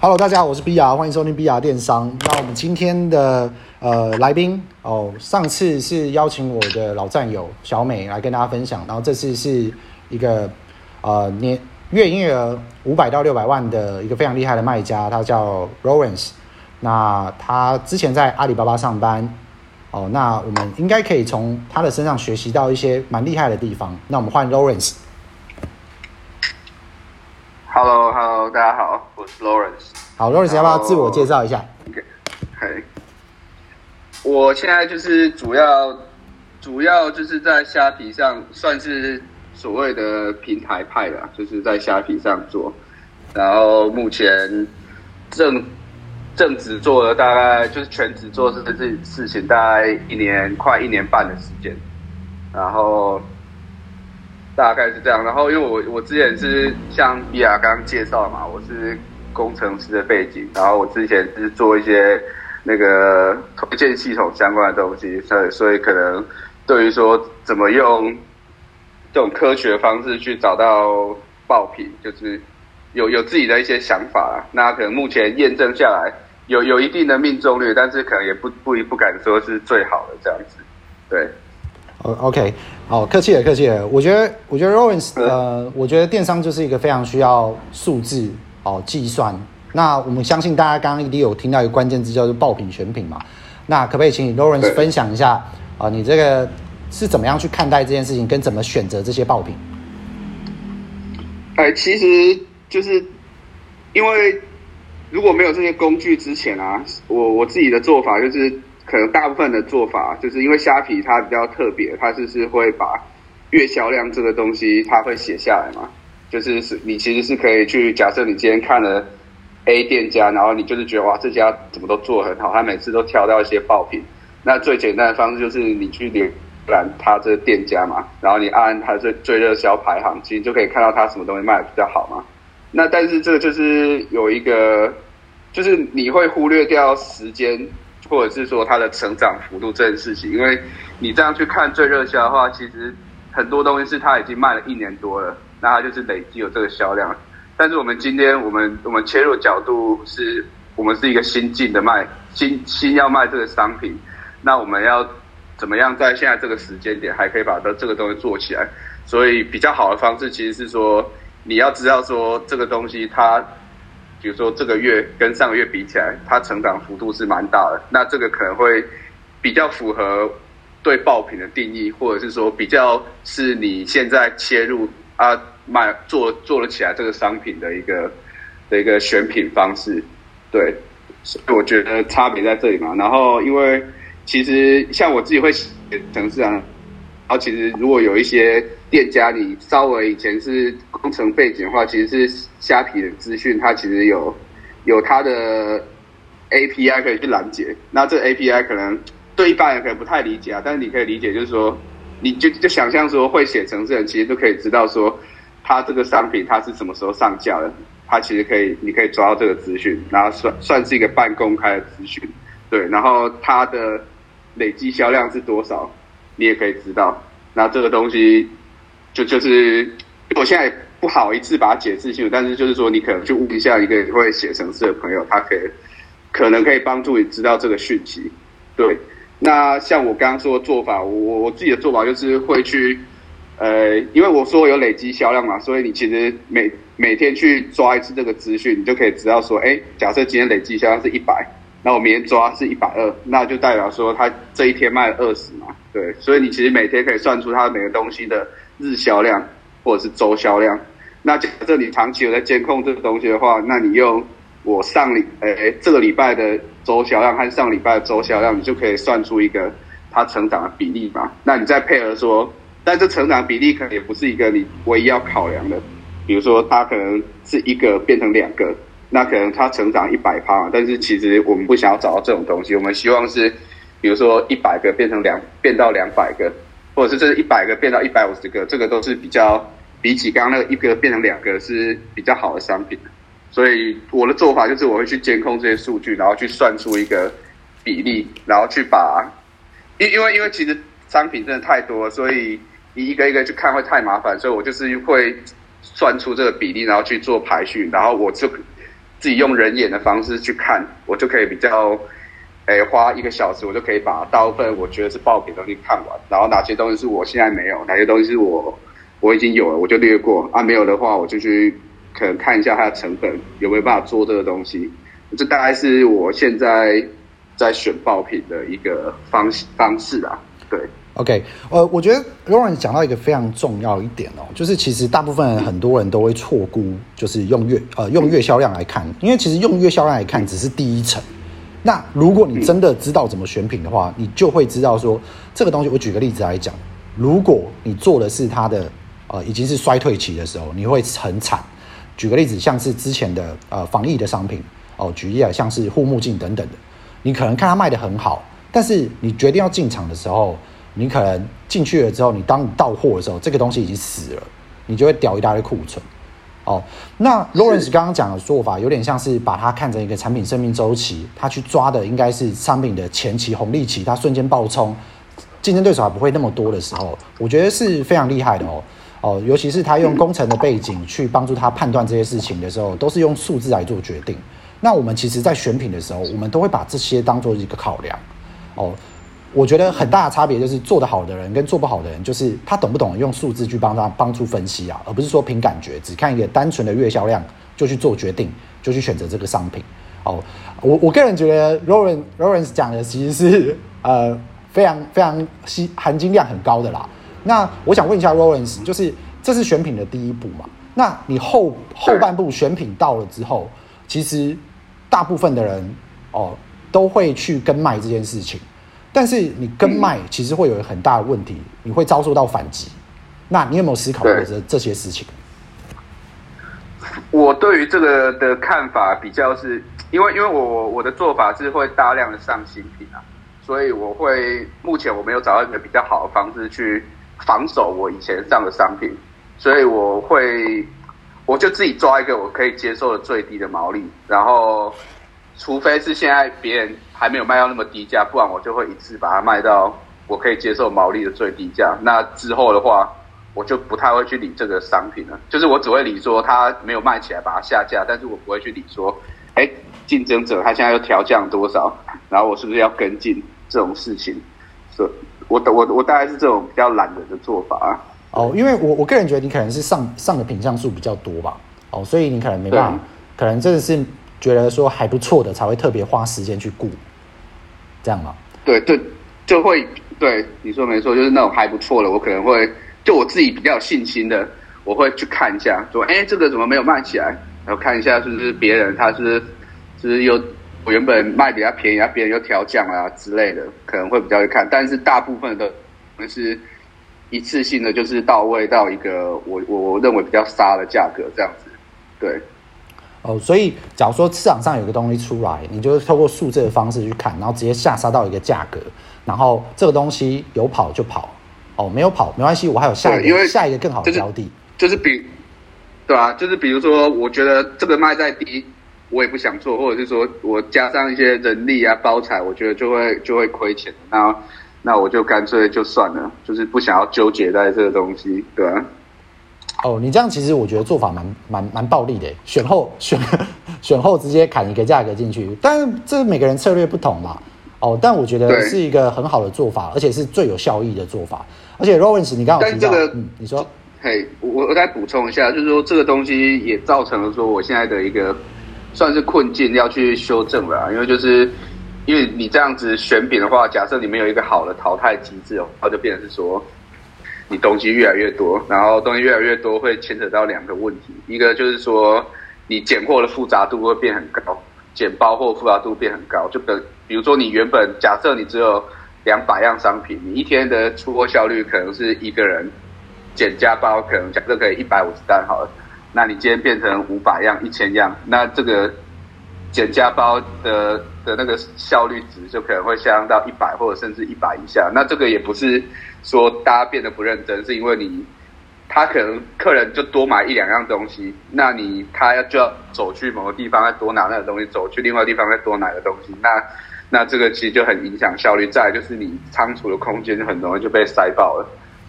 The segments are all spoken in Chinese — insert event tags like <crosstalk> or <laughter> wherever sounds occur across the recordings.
Hello，大家好，我是 B R，欢迎收听 B R 电商。那我们今天的呃来宾哦，上次是邀请我的老战友小美来跟大家分享，然后这次是一个呃年月营业额五百到六百万的一个非常厉害的卖家，他叫 Lawrence。那他之前在阿里巴巴上班哦，那我们应该可以从他的身上学习到一些蛮厉害的地方。那我们换 Lawrence。Hello，Hello，大家好，我是 Lawrence。好，Lawrence 要不要自我介绍一下？嘿，我现在就是主要主要就是在虾皮上算是所谓的平台派啦，就是在虾皮上做，然后目前正正职做了大概就是全职做这这事情大概一年快一年半的时间，然后。大概是这样，然后因为我我之前是像比亚刚刚介绍嘛，我是工程师的背景，然后我之前是做一些那个推荐系统相关的东西，所以所以可能对于说怎么用这种科学方式去找到爆品，就是有有自己的一些想法。那可能目前验证下来有有一定的命中率，但是可能也不不不敢说是最好的这样子，对。哦，OK，好，客气了，客气了。我觉得，我觉得 Lawrence，呃，我觉得电商就是一个非常需要数字哦计算。那我们相信大家刚刚一定有听到一个关键字叫做爆品选品嘛。那可不可以请 Lawrence 分享一下啊？你这个是怎么样去看待这件事情，跟怎么选择这些爆品？哎，其实就是因为如果没有这些工具之前啊，我我自己的做法就是。可能大部分的做法，就是因为虾皮它比较特别，它就是会把月销量这个东西，它会写下来嘛。就是是你其实是可以去假设你今天看了 A 店家，然后你就是觉得哇这家怎么都做很好，他每次都挑到一些爆品。那最简单的方式就是你去浏览他这个店家嘛，然后你按他最最热销排行，其实就可以看到他什么东西卖的比较好嘛。那但是这个就是有一个，就是你会忽略掉时间。或者是说它的成长幅度这件事情，因为你这样去看最热销的话，其实很多东西是它已经卖了一年多了，那它就是累积有这个销量。但是我们今天我们我们切入角度是，我们是一个新进的卖新新要卖这个商品，那我们要怎么样在现在这个时间点还可以把这这个东西做起来？所以比较好的方式其实是说，你要知道说这个东西它。比如说这个月跟上个月比起来，它成长幅度是蛮大的，那这个可能会比较符合对爆品的定义，或者是说比较是你现在切入啊卖做做了起来这个商品的一个的一个选品方式，对，所以我觉得差别在这里嘛。然后因为其实像我自己会写城市啊，然后其实如果有一些。店家，你稍微以前是工程背景的话，其实是虾皮的资讯，它其实有有它的 API 可以去拦截。那这 API 可能对一般人可能不太理解啊，但是你可以理解，就是说，你就就想象说，会写程式人其实都可以知道说，它这个商品它是什么时候上架的，它其实可以，你可以抓到这个资讯，然后算算是一个半公开的资讯，对，然后它的累计销量是多少，你也可以知道。那这个东西。就就是，我现在不好一次把它解释清楚，但是就是说，你可能去问一下一个会写程式的朋友，他可以可能可以帮助你知道这个讯息。对，那像我刚刚说的做法，我我自己的做法就是会去，呃，因为我说有累积销量嘛，所以你其实每每天去抓一次这个资讯，你就可以知道说，哎，假设今天累积销量是一百，那我明天抓是一百二，那就代表说他这一天卖了二十嘛。对，所以你其实每天可以算出它每个东西的。日销量或者是周销量，那假设你长期有在监控这个东西的话，那你用我上礼诶这个礼拜的周销量和上礼拜的周销量，你就可以算出一个它成长的比例嘛。那你再配合说，但这成长比例可能也不是一个你唯一要考量的，比如说它可能是一个变成两个，那可能它成长一百趴，但是其实我们不想要找到这种东西，我们希望是比如说一百个变成两变到两百个。或者是这一百个变到一百五十个，这个都是比较比起刚刚那个一个变成两个是比较好的商品。所以我的做法就是我会去监控这些数据，然后去算出一个比例，然后去把因因为因为其实商品真的太多，所以你一个一个去看会太麻烦，所以我就是会算出这个比例，然后去做排序，然后我就自己用人眼的方式去看，我就可以比较，诶，花一个小时，我就可以把大部分我觉得是爆品东西看完。然后哪些东西是我现在没有，哪些东西是我我已经有了，我就略过。啊，没有的话，我就去可能看一下它的成本有没有办法做这个东西。这大概是我现在在选爆品的一个方式方式啊。对，OK，呃，我觉得 Lauren 讲到一个非常重要一点哦，就是其实大部分很多人都会错估，就是用月呃用月销量来看，因为其实用月销量来看只是第一层。那如果你真的知道怎么选品的话，你就会知道说这个东西。我举个例子来讲，如果你做的是它的呃已经是衰退期的时候，你会很惨。举个例子，像是之前的呃防疫的商品哦，举例啊像是护目镜等等的，你可能看它卖的很好。但是你决定要进场的时候，你可能进去了之后，你当你到货的时候，这个东西已经死了，你就会掉一大堆库存。哦，那 Lawrence 刚刚讲的做法有点像是把它看成一个产品生命周期，他去抓的应该是商品的前期红利期，它瞬间爆冲，竞争对手还不会那么多的时候，我觉得是非常厉害的哦。哦，尤其是他用工程的背景去帮助他判断这些事情的时候，都是用数字来做决定。那我们其实在选品的时候，我们都会把这些当做一个考量。哦，我觉得很大的差别就是做得好的人跟做不好的人，就是他懂不懂用数字去帮他帮助分析啊，而不是说凭感觉，只看一个单纯的月销量就去做决定，就去选择这个商品。哦，我我个人觉得 Lawrence Lawrence 讲的其实是呃非常非常吸含金量很高的啦。那我想问一下 Lawrence，就是这是选品的第一步嘛？那你后后半部选品到了之后，其实大部分的人哦。都会去跟卖这件事情，但是你跟卖其实会有很大的问题，你会遭受到反击。那你有没有思考过这这些事情？我对于这个的看法比较是，因为因为我我的做法是会大量的上新品啊，所以我会目前我没有找到一个比较好的方式去防守我以前上的商品，所以我会我就自己抓一个我可以接受的最低的毛利，然后。除非是现在别人还没有卖到那么低价，不然我就会一次把它卖到我可以接受毛利的最低价。那之后的话，我就不太会去理这个商品了。就是我只会理说它没有卖起来，把它下架。但是我不会去理说，哎，竞争者他现在又调降多少，然后我是不是要跟进这种事情？所以，我我我大概是这种比较懒人的做法啊。哦，因为我我个人觉得你可能是上上的品相数比较多吧。哦，所以你可能没办法，可能真的是。觉得说还不错的才会特别花时间去顾，这样吗？对对，就会对你说没错，就是那种还不错的，我可能会就我自己比较有信心的，我会去看一下，说哎，这个怎么没有卖起来？然后看一下是不是别人他是就是有我原本卖比较便宜，啊，别人又调降啊之类的，可能会比较去看。但是大部分的是一次性的，就是到位到一个我我认为比较杀的价格这样子，对。哦，所以假如说市场上有个东西出来，你就是透过数字的方式去看，然后直接下杀到一个价格，然后这个东西有跑就跑，哦，没有跑没关系，我还有下一个下一个更好的标的，就是比，对啊，就是比如说，我觉得这个卖在低，我也不想做，或者是说我加上一些人力啊包材，我觉得就会就会亏钱，那那我就干脆就算了，就是不想要纠结在这个东西，对啊。哦，你这样其实我觉得做法蛮蛮蛮暴力的，选后选选后直接砍一个价格进去，但是这每个人策略不同嘛。哦，但我觉得是一个很好的做法，而且是最有效益的做法。而且 Rollins，你刚刚提到，嗯，你说，嘿，我我再补充一下，就是说这个东西也造成了说我现在的一个算是困境，要去修正了，因为就是因为你这样子选品的话，假设你没有一个好的淘汰机制哦，它就变成是说。你东西越来越多，然后东西越来越多，会牵扯到两个问题。一个就是说，你拣货的复杂度会变很高，拣包货复杂度变很高。就比比如说，你原本假设你只有两百样商品，你一天的出货效率可能是一个人减加包，可能假设可以一百五十单好了。那你今天变成五百样、一千样，那这个减加包的的那个效率值就可能会下降到一百或者甚至一百以下。那这个也不是。说大家变得不认真，是因为你他可能客人就多买一两样东西，那你他要就要走去某个地方再多拿那个东西，走去另外地方再多拿个东西，那那这个其实就很影响效率。再就是你仓储的空间很容易就被塞爆了，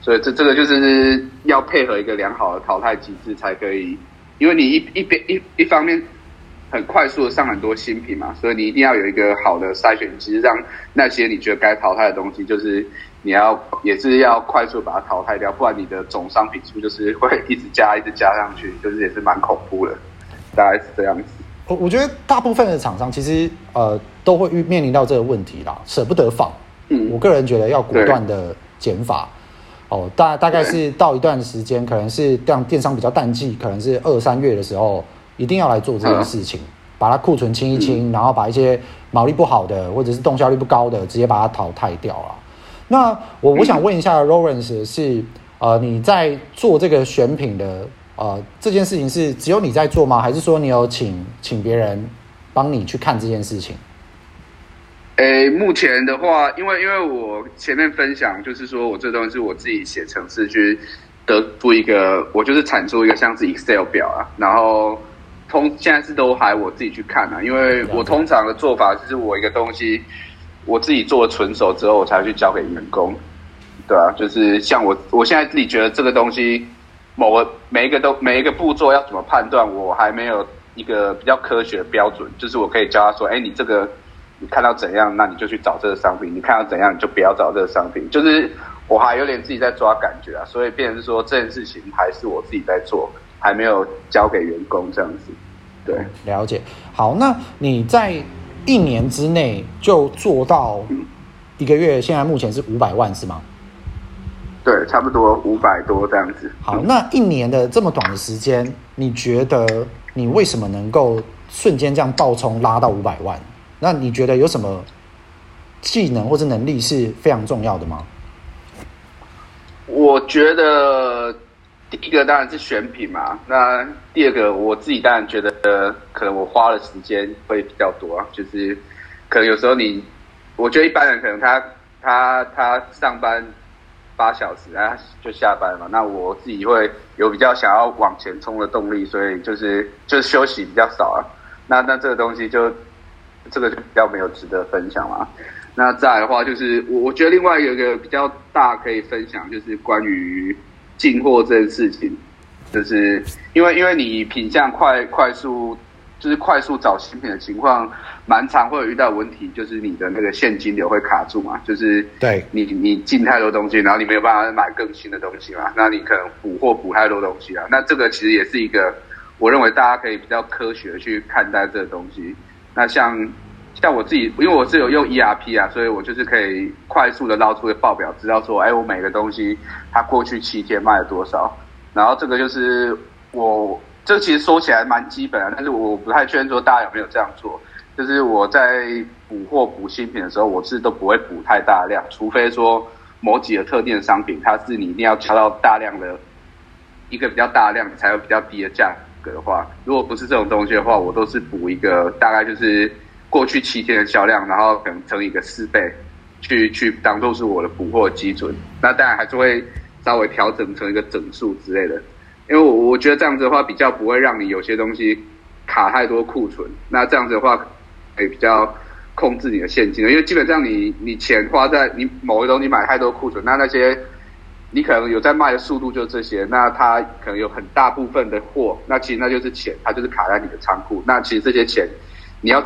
所以这这个就是要配合一个良好的淘汰机制才可以，因为你一一边一一方面很快速的上很多新品嘛，所以你一定要有一个好的筛选机，让那些你觉得该淘汰的东西，就是你要也是要快速把它淘汰掉，不然你的总商品数就是会一直加一直加上去，就是也是蛮恐怖的，大概是这样子。我我觉得大部分的厂商其实呃都会遇面临到这个问题啦，舍不得放。嗯我个人觉得要果断的减法。哦，大大概是到一段时间，可能是让电商比较淡季，可能是二三月的时候，一定要来做这件事情，把它库存清一清，然后把一些毛利不好的或者是动销率不高的，直接把它淘汰掉了。那我我想问一下 Lawrence 是呃你在做这个选品的呃这件事情是只有你在做吗？还是说你有请请别人帮你去看这件事情？诶，目前的话，因为因为我前面分享就是说我这东西是我自己写程式去得出一个，我就是产出一个像是 Excel 表啊，然后通现在是都还我自己去看啊，因为我通常的做法就是我一个东西我自己做纯熟之后，我才去交给员工，对啊，就是像我我现在自己觉得这个东西某个每一个都每一个步骤要怎么判断，我还没有一个比较科学的标准，就是我可以教他说，哎，你这个。你看到怎样，那你就去找这个商品；你看到怎样，你就不要找这个商品。就是我还有点自己在抓感觉啊，所以变成是说这件事情还是我自己在做，还没有交给员工这样子。对，了解。好，那你在一年之内就做到一个月，现在目前是五百万是吗？对，差不多五百多这样子。好，那一年的这么短的时间，你觉得你为什么能够瞬间这样爆冲拉到五百万？那你觉得有什么技能或者能力是非常重要的吗？我觉得第一个当然是选品嘛，那第二个我自己当然觉得可能我花的时间会比较多啊，就是可能有时候你，我觉得一般人可能他他他上班八小时啊就下班嘛，那我自己会有比较想要往前冲的动力，所以就是就是休息比较少啊，那那这个东西就。这个就比较没有值得分享嘛。那再来的话，就是我我觉得另外有一个比较大可以分享，就是关于进货这件事情，就是因为因为你品相快快速，就是快速找新品的情况，蛮常会有遇到问题，就是你的那个现金流会卡住嘛，就是对你你进太多东西，然后你没有办法买更新的东西嘛，那你可能补货补太多东西啊，那这个其实也是一个我认为大家可以比较科学去看待这个东西。那像像我自己，因为我是有用 ERP 啊，所以我就是可以快速的捞出个报表，知道说，哎，我每个东西它过去七天卖了多少。然后这个就是我，这其实说起来蛮基本啊，但是我不太确认说大家有没有这样做。就是我在补货补新品的时候，我是都不会补太大量，除非说某几个特定的商品，它是你一定要加到大量的一个比较大量才有比较低的价格。的话，如果不是这种东西的话，我都是补一个大概就是过去七天的销量，然后可能乘以个四倍，去去当做是我的补货基准。那当然还是会稍微调整成一个整数之类的，因为我我觉得这样子的话比较不会让你有些东西卡太多库存。那这样子的话可以比较控制你的现金，因为基本上你你钱花在你某一东西买太多库存，那那些。你可能有在卖的速度就这些，那它可能有很大部分的货，那其实那就是钱，它就是卡在你的仓库。那其实这些钱，你要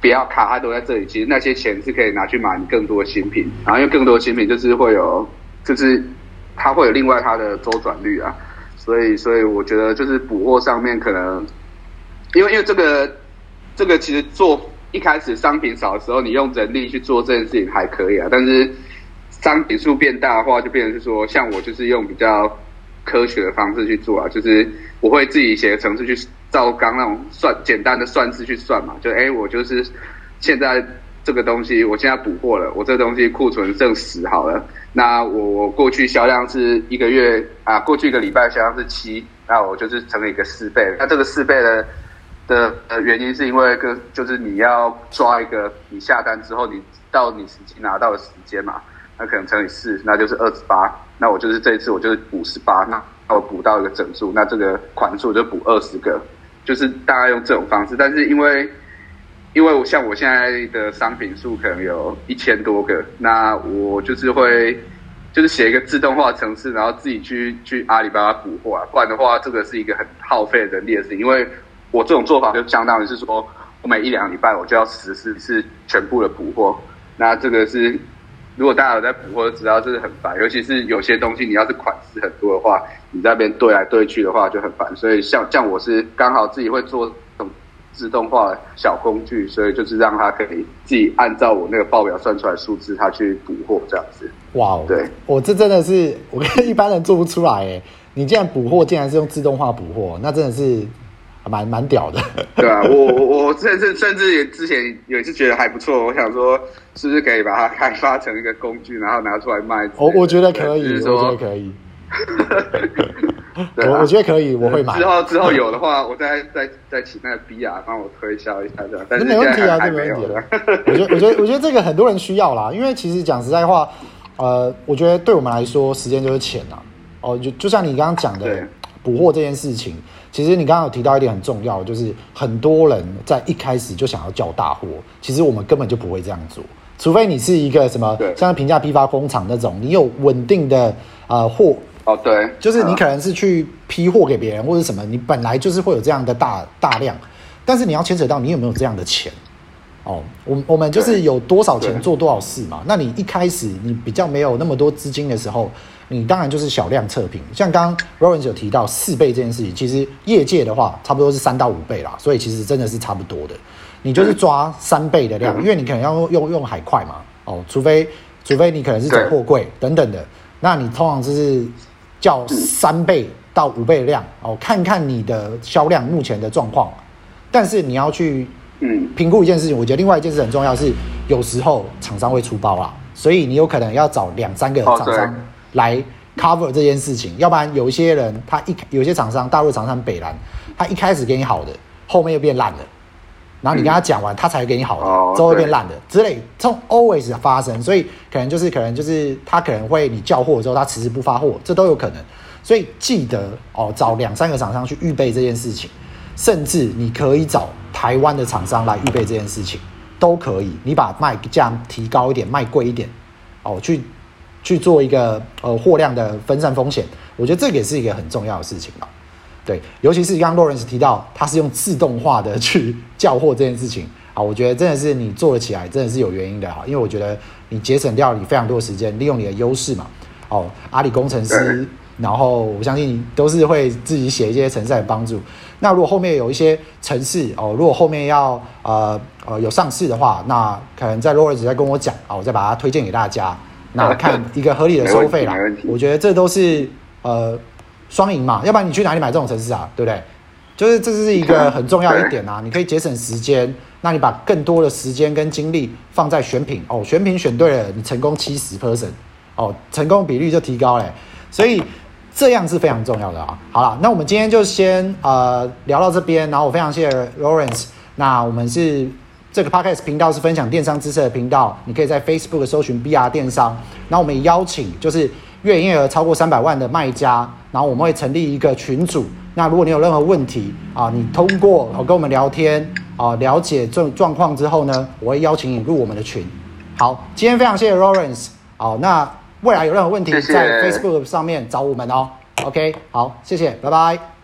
不要卡它都在这里，其实那些钱是可以拿去买更多的新品，然后因为更多新品就是会有，就是它会有另外它的周转率啊，所以所以我觉得就是补货上面可能，因为因为这个这个其实做一开始商品少的时候，你用人力去做这件事情还可以啊，但是。商品数变大的话，就变成是说，像我就是用比较科学的方式去做啊，就是我会自己写个程式去照刚那种算简单的算式去算嘛，就哎，我就是现在这个东西，我现在补货了，我这东西库存剩十好了，那我我过去销量是一个月啊，过去一个礼拜销量是七，那我就是乘一个四倍，那这个四倍的的呃原因是因为个就是你要抓一个你下单之后你到你实际拿到的时间嘛。那可能乘以四，那就是二十八。那我就是这一次我就是补十八，那我补到一个整数，那这个款数就补二十个，就是大概用这种方式。但是因为，因为我像我现在的商品数可能有一千多个，那我就是会就是写一个自动化程式，然后自己去去阿里巴巴补货啊。不然的话，这个是一个很耗费人力的事情，因为我这种做法就相当于是说，我每一两礼拜我就要实施一次全部的补货。那这个是，如果大家有在补货，知道这是很烦，尤其是有些东西你要是款式很多的话，你在那边对来对去的话就很烦。所以像像我是刚好自己会做这种自动化小工具，所以就是让它可以自己按照我那个报表算出来数字，它去补货这样子。哇哦，对，我这真的是我跟一般人做不出来哎。你竟然补货，竟然是用自动化补货，那真的是蛮蛮屌的。<laughs> 对啊，我我我甚至甚至也之前有一次觉得还不错，我想说是不是可以把它开发成一个工具，然后拿出来卖？我我觉得可以，我觉得可以。我 <laughs> 我觉得可以，我会买。之后之后有的话，我再再再请那个 B R 帮我推销一下，这样。那没问题啊，这没问题。我觉得我觉得我觉得这个很多人需要啦，因为其实讲实在话，呃，我觉得对我们来说，时间就是钱啊。哦，就就像你刚刚讲的补货这件事情，其实你刚刚有提到一点很重要，就是很多人在一开始就想要叫大货，其实我们根本就不会这样做，除非你是一个什么像平价批发工厂那种，你有稳定的呃货哦，对，就是你可能是去批货给别人或者什么，你本来就是会有这样的大大量，但是你要牵扯到你有没有这样的钱。哦，我我们就是有多少钱做多少事嘛，那你一开始你比较没有那么多资金的时候。你当然就是小量测评，像刚刚 Lawrence 有提到四倍这件事情，其实业界的话差不多是三到五倍啦，所以其实真的是差不多的。你就是抓三倍的量，因为你可能要用用用海快嘛，哦，除非除非你可能是走货柜等等的，那你通常就是叫三倍到五倍的量哦，看看你的销量目前的状况。但是你要去嗯评估一件事情，我觉得另外一件事很重要是，有时候厂商会出包啦，所以你有可能要找两三个厂商。来 cover 这件事情，要不然有一些人他一有些厂商大陆厂商北蓝，他一开始给你好的，后面又变烂了，然后你跟他讲完，他才给你好的，之后变烂的之类，这种 always 发生，所以可能就是可能就是他可能会你叫货之后他迟迟不发货，这都有可能，所以记得哦找两三个厂商去预备这件事情，甚至你可以找台湾的厂商来预备这件事情，都可以，你把卖价提高一点，卖贵一点，哦去。去做一个呃货量的分散风险，我觉得这个也是一个很重要的事情吧。对，尤其是刚刚 Lawrence 提到，他是用自动化的去叫货这件事情啊，我觉得真的是你做得起来，真的是有原因的哈。因为我觉得你节省掉你非常多的时间，利用你的优势嘛。哦，阿里工程师，然后我相信都是会自己写一些程式来帮助。那如果后面有一些程式哦，如果后面要呃呃有上市的话，那可能在 Lawrence 再跟我讲啊，我再把它推荐给大家。那看一个合理的收费啦，我觉得这都是呃双赢嘛，要不然你去哪里买这种城市啊，对不对？就是这是一个很重要一点啊，你可以节省时间，那你把更多的时间跟精力放在选品哦，选品选对了，你成功七十 percent 哦，成功比率就提高嘞，所以这样是非常重要的啊。好了，那我们今天就先呃聊到这边，然后我非常谢谢 Lawrence，那我们是。这个 podcast 频道是分享电商知识的频道，你可以在 Facebook 搜寻 BR 电商。那我们邀请就是月营业额超过三百万的卖家，然后我们会成立一个群组。那如果你有任何问题啊，你通过跟我们聊天啊，了解状状况之后呢，我会邀请你入我们的群。好，今天非常谢谢 Lawrence。好，那未来有任何问题在 Facebook 上面找我们哦。OK，好，谢谢，拜拜。